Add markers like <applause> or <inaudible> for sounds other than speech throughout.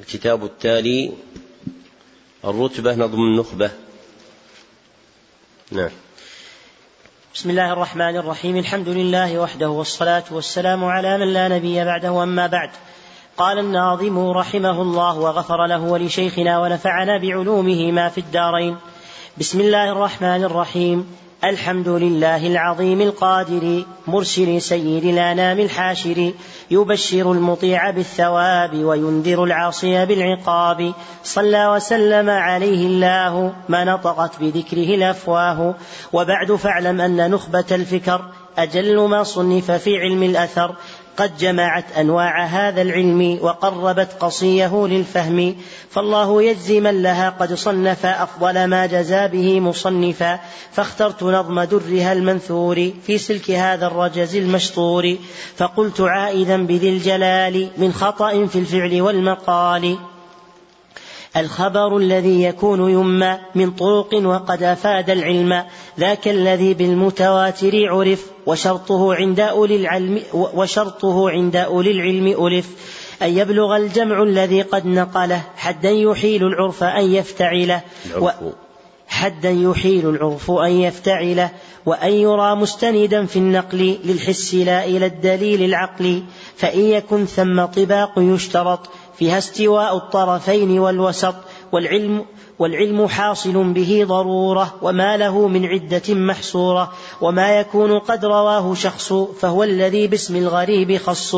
الكتاب التالي الرتبة نظم النخبة. نعم. بسم الله الرحمن الرحيم. الحمد لله وحده والصلاة والسلام على من لا نبي بعده أما بعد. قال الناظم رحمه الله وغفر له ولشيخنا ونفعنا بعلومه ما في الدارين. بسم الله الرحمن الرحيم. الحمد لله العظيم القادر مرسل سيد الانام الحاشر يبشر المطيع بالثواب وينذر العاصي بالعقاب. صلى وسلم عليه الله ما نطقت بذكره الأفواه. وبعد فاعلم أن نخبة الفكر أجل ما صنف في علم الأثر. قد جمعت أنواع هذا العلم وقربت قصيه للفهم فالله يجزي من لها قد صنف أفضل ما جزى به مصنفا. فاخترت نظم درها المنثور في سلك هذا الرجز المشطور. فقلت عائدا بذي الجلال من خطأ في الفعل والمقال. الخبر الذي يكون يمى من طرق وقد أفاد العلم ذاك الذي بالمتواتر عرف وشرطه عند أولي العلم وشرطه عند أولي العلم ألف. أن يبلغ الجمع الذي قد نقله حدا يحيل العرف أن يفتعله و حدا يحيل العرف أن يفتعله وأن يرى مستندا في النقل للحس لا إلى الدليل العقلي فإن يكن ثم طباق يشترط. فيها استواء الطرفين والوسط والعلم والعلم حاصل به ضرورة وما له من عدة محصورة وما يكون قد رواه شخص فهو الذي باسم الغريب خص.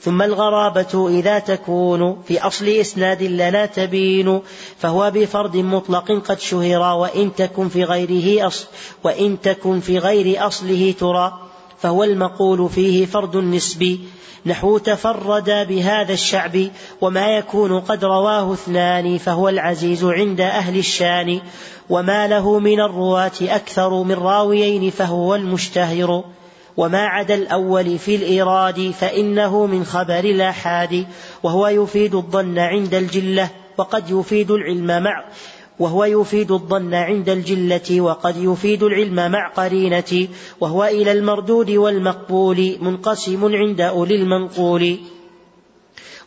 ثم الغرابة إذا تكون في أصل إسناد لنا تبين فهو بفرد مطلق قد شهر وإن تكن في غيره اصل وإن تكن في غير أصله ترى. فهو المقول فيه فرد نسبي نحو تفرد بهذا الشعب وما يكون قد رواه اثنان فهو العزيز عند أهل الشان. وما له من الرواة أكثر من راويين فهو المشتهر. وما عدا الأول في الإيراد فإنه من خبر الآحاد. وهو يفيد الظن عند الجلة وقد يفيد العلم مع وهو يفيد الظن عند الجلة وقد يفيد العلم مع قرينة وهو إلى المردود والمقبول منقسم عند أولي المنقول.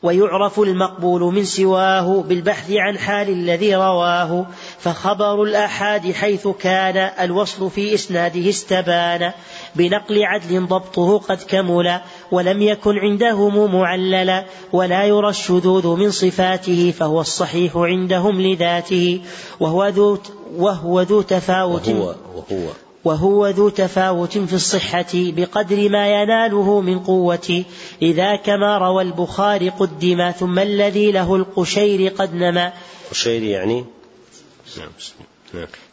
ويعرف المقبول من سواه بالبحث عن حال الذي رواه فخبر الآحاد حيث كان الوصل في إسناده استبان بنقل عدل ضبطه قد كمل ولم يكن عندهم معللا ولا يرى الشذوذ من صفاته فهو الصحيح عندهم لذاته وهو ذو وهو ذو تفاوت. وهو وهو. وهو ذو تفاوت في الصحة بقدر ما يناله من قوة. إذا كما روى البخاري قدم ثم الذي له القشير قد نما. قشير يعني؟ نعم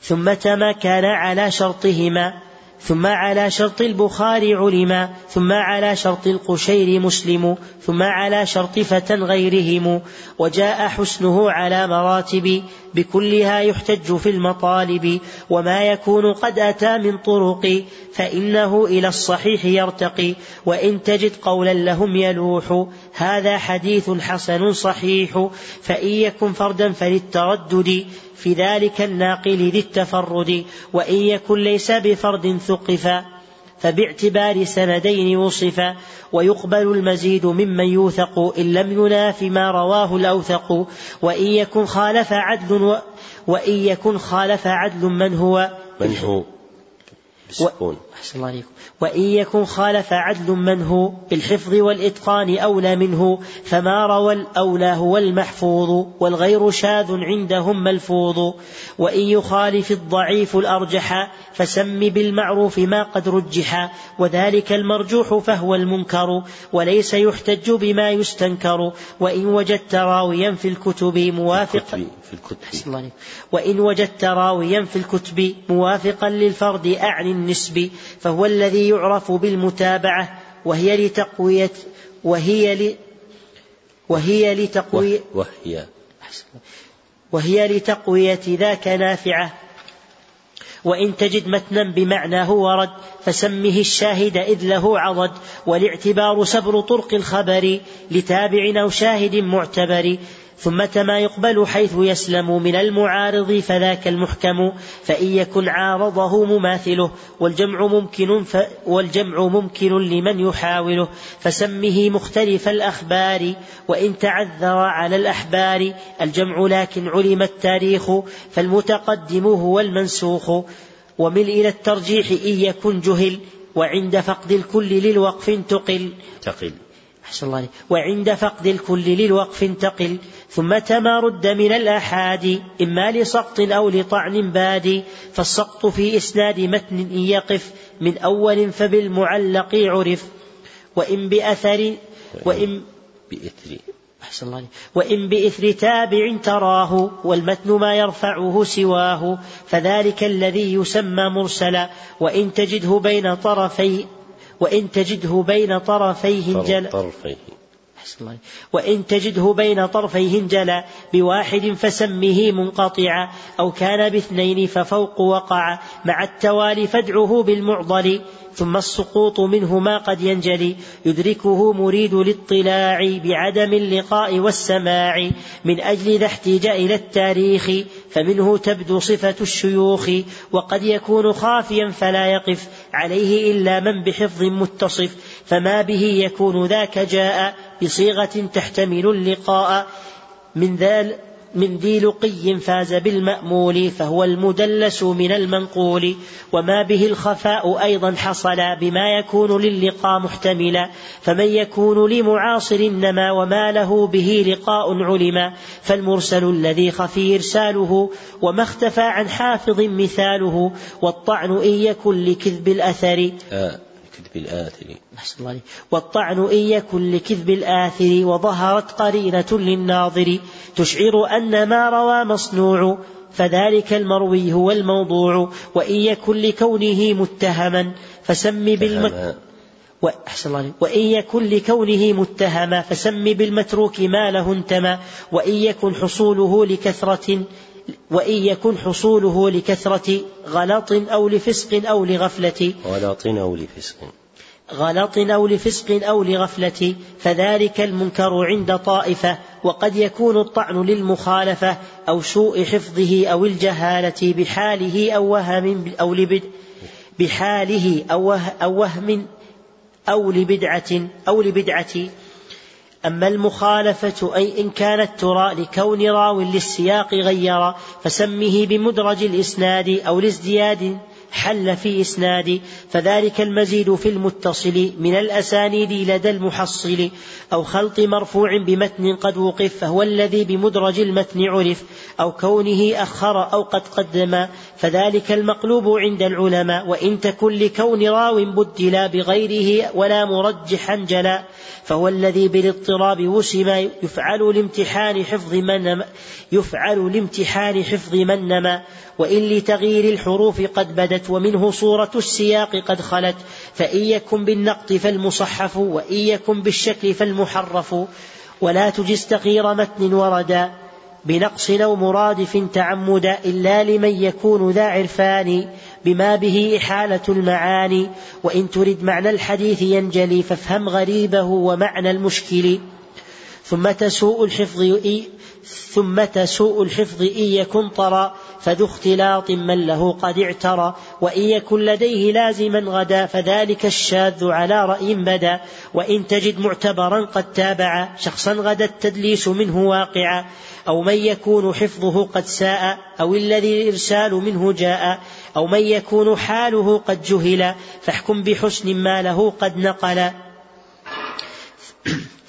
ثم تما كان على شرطهما. ثم على شرط البخاري علما ثم على شرط القشير مسلم ثم على شرط فتى غيرهم. وجاء حسنه على مراتب بكلها يحتج في المطالب. وما يكون قد أتى من طرق فإنه إلى الصحيح يرتقي. وإن تجد قولا لهم يلوح هذا حديث حسن صحيح. فإن يكن فردا فللتردد. في ذلك الناقل ذي التفرد وإن يكن ليس بفرد ثقفا فباعتبار سندين وصفا ويقبل المزيد ممن يوثق إن لم يناف ما رواه الأوثق وإن يكن خالف عدل و وإن يكن خالف عدل من هو؟ من هو؟ بالسكون. أحسن الله عليكم. وإن يكن خالف عدل من هو بالحفظ والإتقان أولى منه فما روى الأولى هو المحفوظ والغير شاذ عندهم ملفوظ. وإن يخالف الضعيف الأرجح فسم بالمعروف ما قد رجح وذلك المرجوح فهو المنكر وليس يحتج بما يستنكر. وإن وجدت راويا في الكتب موافقا في الكتب. وإن وجدت راويا في الكتب موافقا للفرد أعني النسب فهو الذي يعرف بالمتابعة وهي لتقوية وهي ل وهي لتقوية وهي. وهي لتقوية ذاك نافعة. وإن تجد متنا بمعناه ورد فسمه الشاهد إذ له عضد. والاعتبار سبر طرق الخبر لتابع أو شاهد معتبر. ثمة ما يقبل حيث يسلم من المعارض فذاك المحكم فإن يكن عارضه مماثله والجمع ممكن ف والجمع ممكن لمن يحاوله فسمه مختلف الأخبار وإن تعذر على الأحبار. الجمع لكن علم التاريخ فالمتقدم هو المنسوخ. ومل إلى الترجيح إن يكن جهل وعند فقد الكل للوقف انتقل. تقل أحسن الله عليك. وعند فقد الكل للوقف انتقل ثم ما رد من الآحاد إما لسقط أو لطعن باد. فالسقط في إسناد متن إن يقف من أول فبالمعلق عرف. وإن بأثر وإن بإثر. أحسن الله عليك. وإن بإثر تابع تراه والمتن ما يرفعه سواه. فذلك الذي يسمى مرسلا. وإن تجده بين طرفي وإن تجده بين طرفيه انجلى طرفيه وإن تجده بين طرفيه انجلى بواحد فسمه منقطعا أو كان باثنين ففوق وقع. مع التوالي فادعه بالمعضل ثم السقوط منه ما قد ينجلي. يدركه مريد الاطلاع بعدم اللقاء والسماع. من أجل ذا احتيج إلى التاريخ فمنه تبدو صفة الشيوخ. وقد يكون خافيا فلا يقف. عليه إلا من بحفظ متصف فما به يكون ذاك جاء بصيغة تحتمل اللقاء. من ذلك من ذي لقي فاز بالمأمول فهو المدلس من المنقول وما به الخفاء أيضا حصل بما يكون للقاء محتملا فمن يكون لمعاصر نما وما له به لقاء علما فالمرسل الذي خفي إرساله وما اختفى عن حافظ مثاله والطعن إن يكن لكذب الأثر آه. كذب الآثر. الله والطعن إن يكن لكذب الآثر وظهرت قرينة للناظر تشعر أن ما روى مصنوع فذلك المروي هو الموضوع وإن يكن لكونه متهما فسم بالمت وأحسن الله وإن يكن لكونه متهما فسم بالمتروك ما له انتمى وإن يكن حصوله لكثرة وإن يكن حصوله لكثرة غلط أو لفسق أو لغفلة. غلط أو لفسق. غلط أو لفسق أو لغفلة فذلك المنكر عند طائفة وقد يكون الطعن للمخالفة أو سوء حفظه أو الجهالة بحاله أو وهم أو لبد بحاله أو وهم أو لبدعة أو لبدعة. أما المخالفة أي إن كانت ترى لكون راو للسياق غير فسمه بمدرج الإسناد أو لازدياد حل في إسناد فذلك المزيد في المتصل من الأسانيد لدى المحصل أو خلط مرفوع بمتن قد وقف فهو الذي بمدرج المتن عرف أو كونه أخر أو قد قدم فذلك المقلوب عند العلماء وإن تكن لكون راو بدلا بغيره ولا مرجحا جلا فهو الذي بالاضطراب وسم يفعل لامتحان حفظ من يفعل لامتحان حفظ من نما وإن لتغيير الحروف قد بدت ومنه صورة السياق قد خلت فإن يكن بالنقط فالمصحف وإن يكن بالشكل فالمحرف. ولا تجز تغيير متن وردا بنقص أو مرادف تعمدا إلا لمن يكون ذا عرفان بما به إحالة المعاني وإن ترد معنى الحديث ينجلي فافهم غريبه ومعنى المشكل. ثم تسوء الحفظ ثم تسوء الحفظ إن يكن طرا فذو اختلاط من له قد اعترى. وإن يكن لديه لازما غدا فذلك الشاذ على رأي بدا. وإن تجد معتبرا قد تابع شخصا غدا التدليس منه واقعا. أو من يكون حفظه قد ساء أو الذي الإرسال منه جاء. أو من يكون حاله قد جهل فاحكم بحسن ما له قد نقل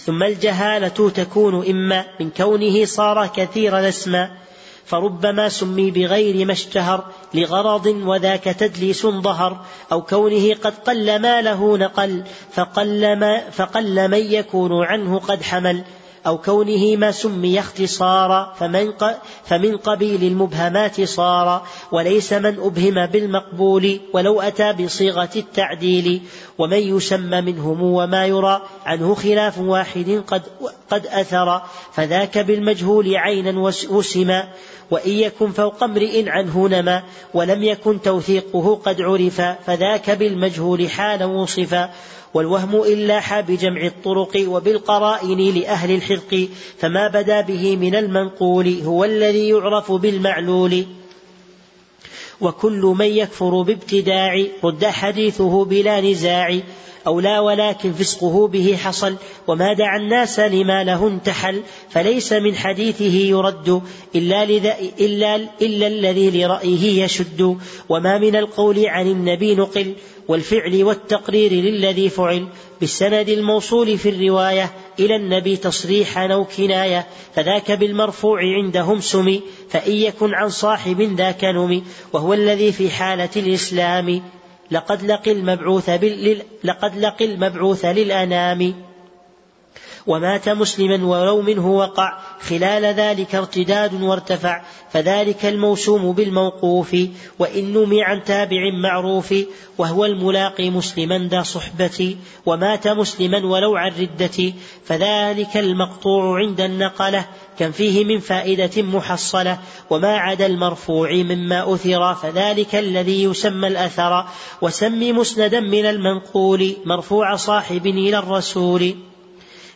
ثم الجهالة تكون إما من كونه صار كثير الأسماء فربما سمي بغير ما اشتهر لغرض وذاك تدليس ظهر أو كونه قد قل ما له نقل فقل, ما فقل من يكون عنه قد حمل. أو كونه ما سمي اختصارا فمن, فمن قبيل المبهمات صار وليس من أبهم بالمقبول ولو أتى بصيغة التعديل ومن يسمى منهم وما يرى عنه خلاف واحد قد, قد أثر فذاك بالمجهول عينا وسما وإن يكن فوق امرئ عنه نما ولم يكن توثيقه قد عرف فذاك بالمجهول حالا وصفا. والوهم إلا حاب بجمع الطرق وبالقرائن لأهل الحرق فما بدا به من المنقول هو الذي يعرف بالمعلول. وكل من يكفر بابتداع رد حديثه بلا نزاع. أو لا ولكن فسقه به حصل وما دعا الناس لما له انتحل فليس من حديثه يرد إلا, إلا, إلا الذي لرأيه يشد. وما من القول عن النبي نقل والفعل والتقرير للذي فعل بالسند الموصول في الرواية إلى النبي تصريحا أو كناية فذاك بالمرفوع عندهم سمي فإن يكن عن صاحب ذاك نمي وهو الذي في حالة الإسلام. لقد لقي المبعوث. لقد لقي المبعوث للأنام ومات مسلما ولو منه وقع خلال ذلك ارتداد وارتفع فذلك الموسوم بالموقوف وإن نمي عن تابع معروف وهو الملاقي مسلما ذا صحبة ومات مسلما ولو عن ردة فذلك المقطوع عند النقلة كم فيه من فائدة محصلة وما عدا المرفوع مما أثر فذلك الذي يسمى الأثر وسم مسندا من المنقول مرفوع صاحب إلى الرسول.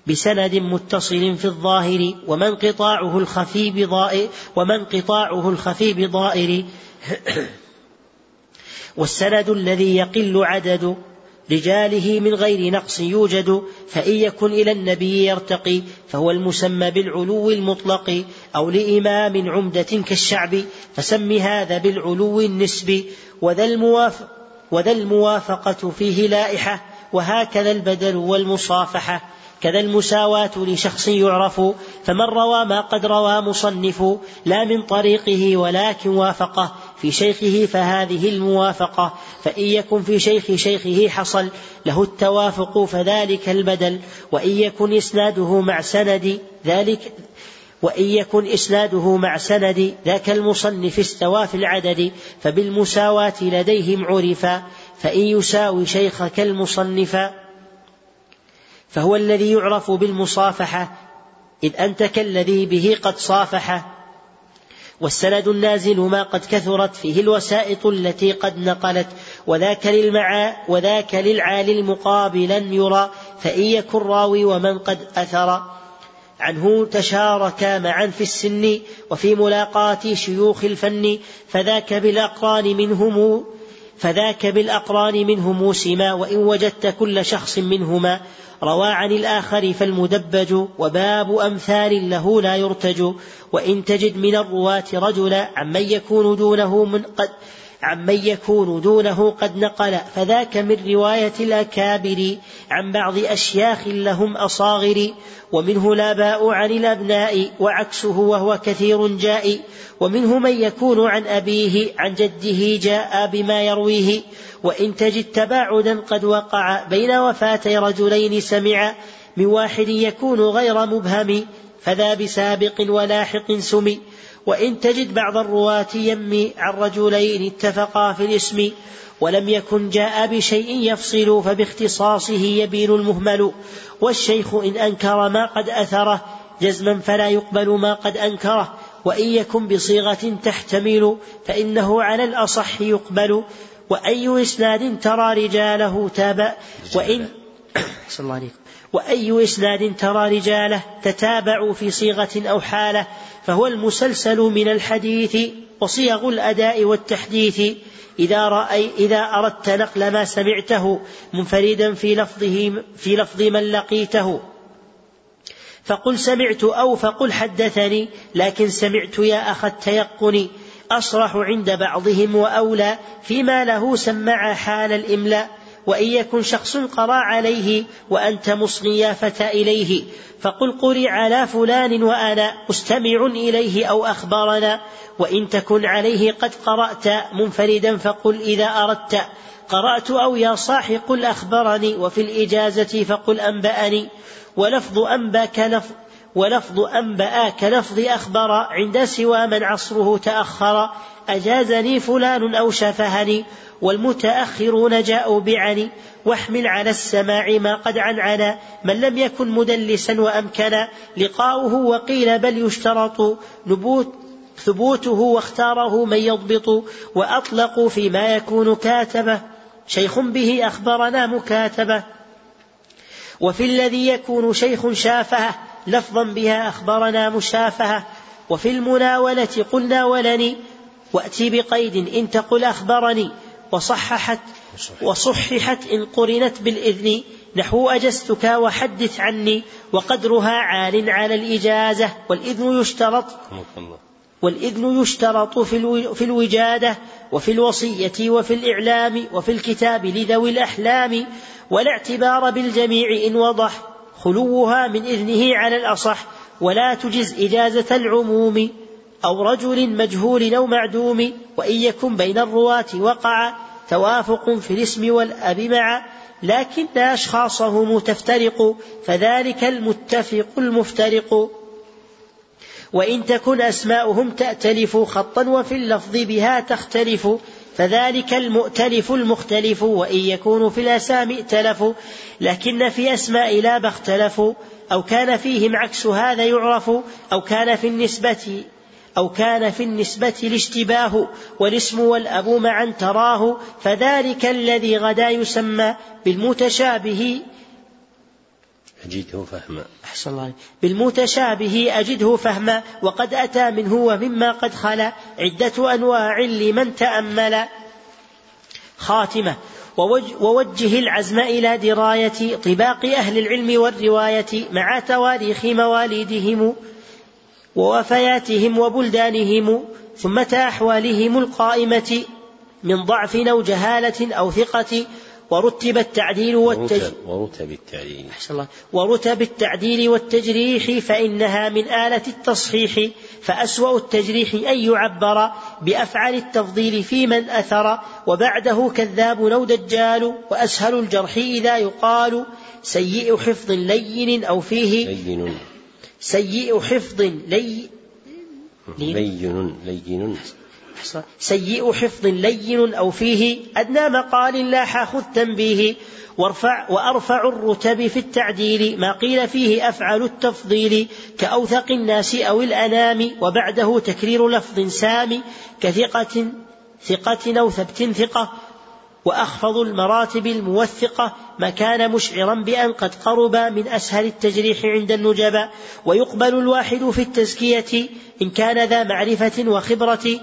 بسند متصل في الظاهر ومن قطاعه الخفي بضائر ومن قطاعه الخفي بضائر. والسند الذي يقل عدد رجاله من غير نقص يوجد فإن يكن إلى النبي يرتقي فهو المسمى بالعلو المطلق أو لإمام عمدة كالشعب فسم هذا بالعلو النسبي وذا الموافق وذا الموافقة فيه لائحة وهكذا البدل والمصافحة. كذا المساواة لشخص يعرف فمن روى ما قد روى مصنف لا من طريقه ولكن وافقه في شيخه فهذه الموافقة فإن يكن في شيخ شيخه حصل له التوافق فذلك البدل وإن يكن إسناده مع سند ذلك وإن يكن إسناده مع سند ذاك المصنف استوى في العدد فبالمساواة لديهم عرفا فإن يساوي شيخك المصنف فهو الذي يعرف بالمصافحة إذ أنت كالذي به قد صافح. والسند النازل ما قد كثرت فيه الوسائط التي قد نقلت. وذاك للمعا وذاك للعالي المقابلا يرى فإن يكن راوي ومن قد أثر. عنه تشاركا معا في السن وفي ملاقاة شيوخ الفن. فذاك بالأقران منهم فذاك بالأقران منهم سما وإن وجدت كل شخص منهما. روى عن الآخر فالمدبج وباب أمثال له لا يرتج وإن تجد من الرواة رجلا عمن يكون دونه من قد عمن يكون دونه قد نقل فذاك من رواية الأكابر عن بعض أشياخ لهم أصاغر ومنه الآباء عن الأبناء وعكسه وهو كثير جاء ومنه من يكون عن أبيه عن جده جاء بما يرويه وإن تجد تباعدا قد وقع بين وفاتي رجلين سمع من واحد يكون غير مبهم فذا بسابق ولاحق سمي. وإن تجد بعض الرواة يمي عن رجلين اتفقا في الاسم ولم يكن جاء بشيء يفصل فباختصاصه يبين المهمل. والشيخ إن أنكر ما قد أثره جزما فلا يقبل ما قد أنكره. وإن يكن بصيغة تحتمل فإنه على الأصح يقبل. وأي إسناد ترى رجاله تابع. وإن <coughs> صلى الله عليكم. وأي إسناد ترى رجاله تتابعوا في صيغة أو حالة فهو المسلسل من الحديث وصيغ الأداء والتحديث. إذا رأي إذا أردت نقل ما سمعته منفردا في لفظه في لفظ من لقيته. فقل سمعت أو فقل حدثني لكن سمعت يا أخ التيقن. أصرح عند بعضهم وأولى فيما له سمع حال الإملاء. وإن يكن شخص قرأ عليه وأنت مصغي يا فتى إليه فقل قري على فلان وأنا مستمع إليه أو أخبرنا وإن تكن عليه قد قرأت منفردا فقل إذا أردت قرأت أو يا صاح قل أخبرني وفي الإجازة فقل أنبأني ولفظ أنبا كلفظ ولفظ أنبأ كلفظ أخبر عند سوى من عصره تأخر. أجازني فلان أو شفهني والمتأخرون جاءوا بعني. واحمل على السماع ما قد عنعنا. من لم يكن مدلسا وأمكنا. لقاؤه وقيل بل يشترط. نبوت ثبوته واختاره من يضبط. وأطلقوا فيما يكون كاتبة. شيخ به أخبرنا مكاتبة. وفي الذي يكون شيخ شافهه لفظا بها أخبرنا مشافهة. وفي المناولة قلنا ولني وأتي بقيد إن تقل أخبرني. وصححت وصححت. إن قرنت بالإذن. نحو أجزتك وحدث عني وقدرها عال على الإجازة. والإذن يشترط والإذن يشترط في الوجادة وفي الوصية وفي الإعلام وفي الكتاب لذوي الأحلام. ولا اعتبار بالجميع إن وضح. خلوها من إذنه على الأصح ولا تجز إجازة العموم أو رجل مجهول أو معدوم وإن يكن بين الرواة وقع توافق في الاسم والأب مع لكن أشخاصهم تفترق فذلك المتفق المفترق. وإن تكن أسماؤهم تأتلف خطا وفي اللفظ بها تختلف فذلك المؤتلف المختلف وإن يكونوا في الأسامي ائتلفوا لكن في أسماء لا اختلفوا أو كان فيهم عكس هذا يعرف أو كان في النسبة أو كان في النسبة الاشتباه والاسم والأب معا تراه فذلك الذي غدا يسمى بالمتشابه. أجده فهما. أحسن الله بالمتشابه أجده فهما وقد أتى منه ومما قد خلا. عدة أنواع لمن تأمل. خاتمة. ووجه العزم إلى دراية طباق أهل العلم والرواية مع تواريخ مواليدهم ووفياتهم وبلدانهم ثم أحوالهم القائمة من ضعف أو جهالة أو ثقة ورتب التعديل والتجريح ورتب التعديل. الله. ورتب التعديل والتجريح فإنها من آلة التصحيح فأسوأ التجريح أن يعبر بأفعل التفضيل في من أثر وبعده كذاب أو دجال وأسهل الجرح إذا يقال سيء حفظ لين أو فيه لين. سيء حفظ لي لين. لين. سيء حفظ لين أو فيه أدنى مقال لاح خذ تنبيه. وارفع وأرفع الرتب في التعديل ما قيل فيه أفعل التفضيل. كأوثق الناس أو الأنام. وبعده تكرير لفظ سام. كثقة ثقة أو ثبت ثقة. وأخفض المراتب الموثقة. ما كان مشعرا بأن قد قرب من أسهل التجريح عند النجباء. ويقبل الواحد في التزكية. إن كان ذا معرفة وخبرة.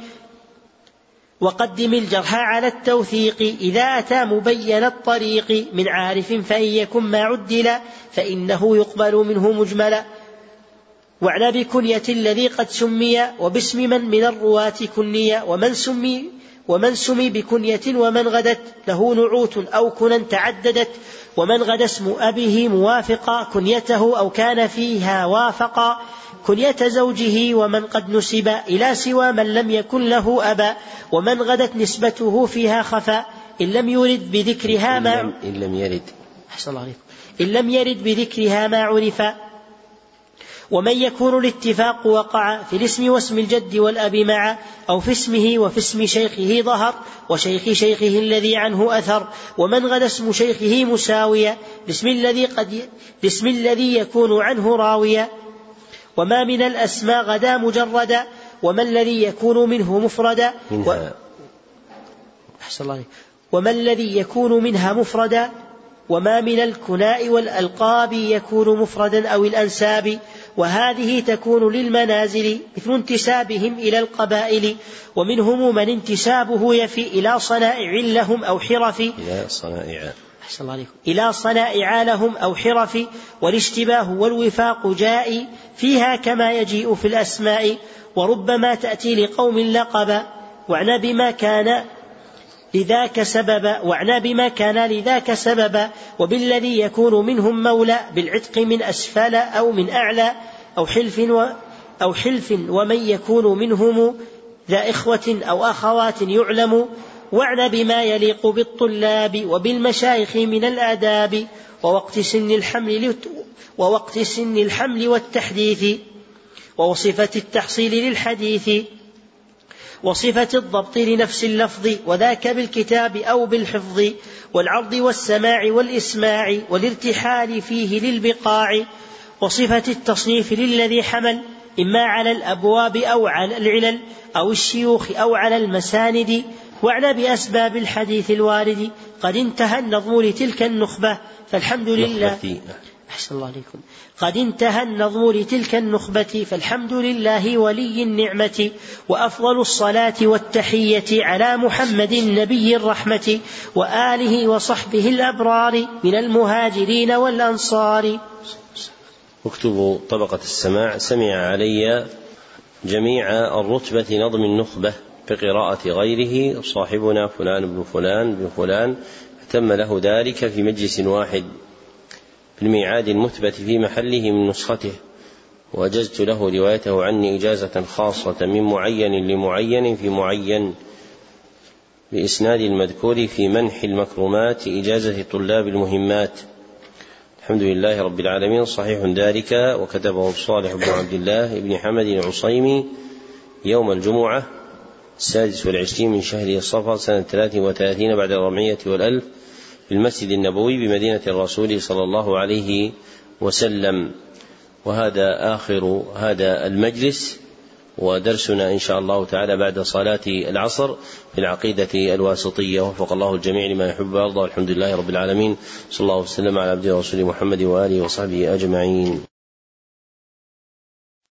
وقدم الجرح على التوثيق إذا أتى مبين الطريق من عارف فإن يكن ما عدل فإنه يقبل منه مجملا وعلى بكنية الذي قد سمي وباسم من من الرواة كنية ومن سمي ومن سمي بكنية ومن غدت له نعوت أو كنا تعددت ومن غدا اسم أبيه موافقا كنيته أو كان فيها وافقا كنية زوجه ومن قد نسب إلى سوى من لم يكن له أبا ومن غدت نسبته فيها خفا إن لم يرد بذكرها ما إن لم يرد. أحسن الله عليكم. إن لم يرد بذكرها ما عرف. ومن يكون الاتفاق وقع في الاسم واسم الجد والأب معا أو في اسمه وفي اسم شيخه ظهر وشيخ شيخه الذي عنه أثر ومن غدا اسم شيخه مساويا لاسم الذي قد لاسم الذي يكون عنه راويا وما من الأسماء غدا مجردا وما الذي يكون منه مفردا منها. أحسن الله وما الذي يكون منها مفردا وما من الكناء والألقاب يكون مفردا أو الأنساب. وهذه تكون للمنازل مثل انتسابهم إلى القبائل ومنهم من انتسابه يفي إلى صنائع لهم أو حرف. إلى صنائع. أحسن الله عليكم. إلى صنائع لهم أو حرف والاشتباه والوفاق جاء فيها كما يجيء في الأسماء. وربما تأتي لقوم لقبا وعنى بما كان لذاك سببا وعنى بما كان لذاك سببا وبالذي يكون منهم مولى بالعتق من أسفل أو من أعلى أو حلف و أو حلف ومن يكون منهم ذا إخوة أو أخوات يعلم واعنى بما يليق بالطلاب وبالمشايخ من الآداب ووقت سن الحمل ووقت سن الحمل والتحديث وصفة التحصيل للحديث وصفة الضبط لنفس اللفظ وذاك بالكتاب أو بالحفظ والعرض والسماع والإسماع والارتحال فيه للبقاع وصفة التصنيف للذي حمل إما على الأبواب أو على العلل أو الشيوخ أو على المساند واعنى بأسباب الحديث الوارد. قد انتهى النظم لتلك النخبة فالحمد لله. أحسن الله عليكم. قد انتهى النظم لتلك النخبة فالحمد لله ولي النعمة وأفضل الصلاة والتحية على محمد نبي الرحمة وآله وصحبه الأبرار من المهاجرين والأنصار. اكتبوا طبقة السماع. سمع علي جميع الرتبة نظم النخبة بقراءة غيره. صاحبنا فلان بن فلان بن فلان. اهتم له ذلك في مجلس واحد. الميعاد المثبت في محله من نسخته. وأجزت له روايته عني إجازة خاصة من معين لمعين في معين. بإسناد المذكور في منح المكرمات إجازة طلاب المهمات. الحمد لله رب العالمين. صحيح ذلك. وكتبه صالح بن عبد الله بن حمد العصيمي يوم الجمعة السادس والعشرين من شهر صفر سنة ثلاث وثلاثين بعد الربعية والألف. في المسجد النبوي بمدينة الرسول صلى الله عليه وسلم. وهذا آخر هذا المجلس ودرسنا إن شاء الله تعالى بعد صلاة العصر في العقيدة الواسطية. وفق الله الجميع لما يحب ويرضى والحمد لله رب العالمين. صلى الله وسلم على عبده ورسوله محمد وآله وصحبه أجمعين.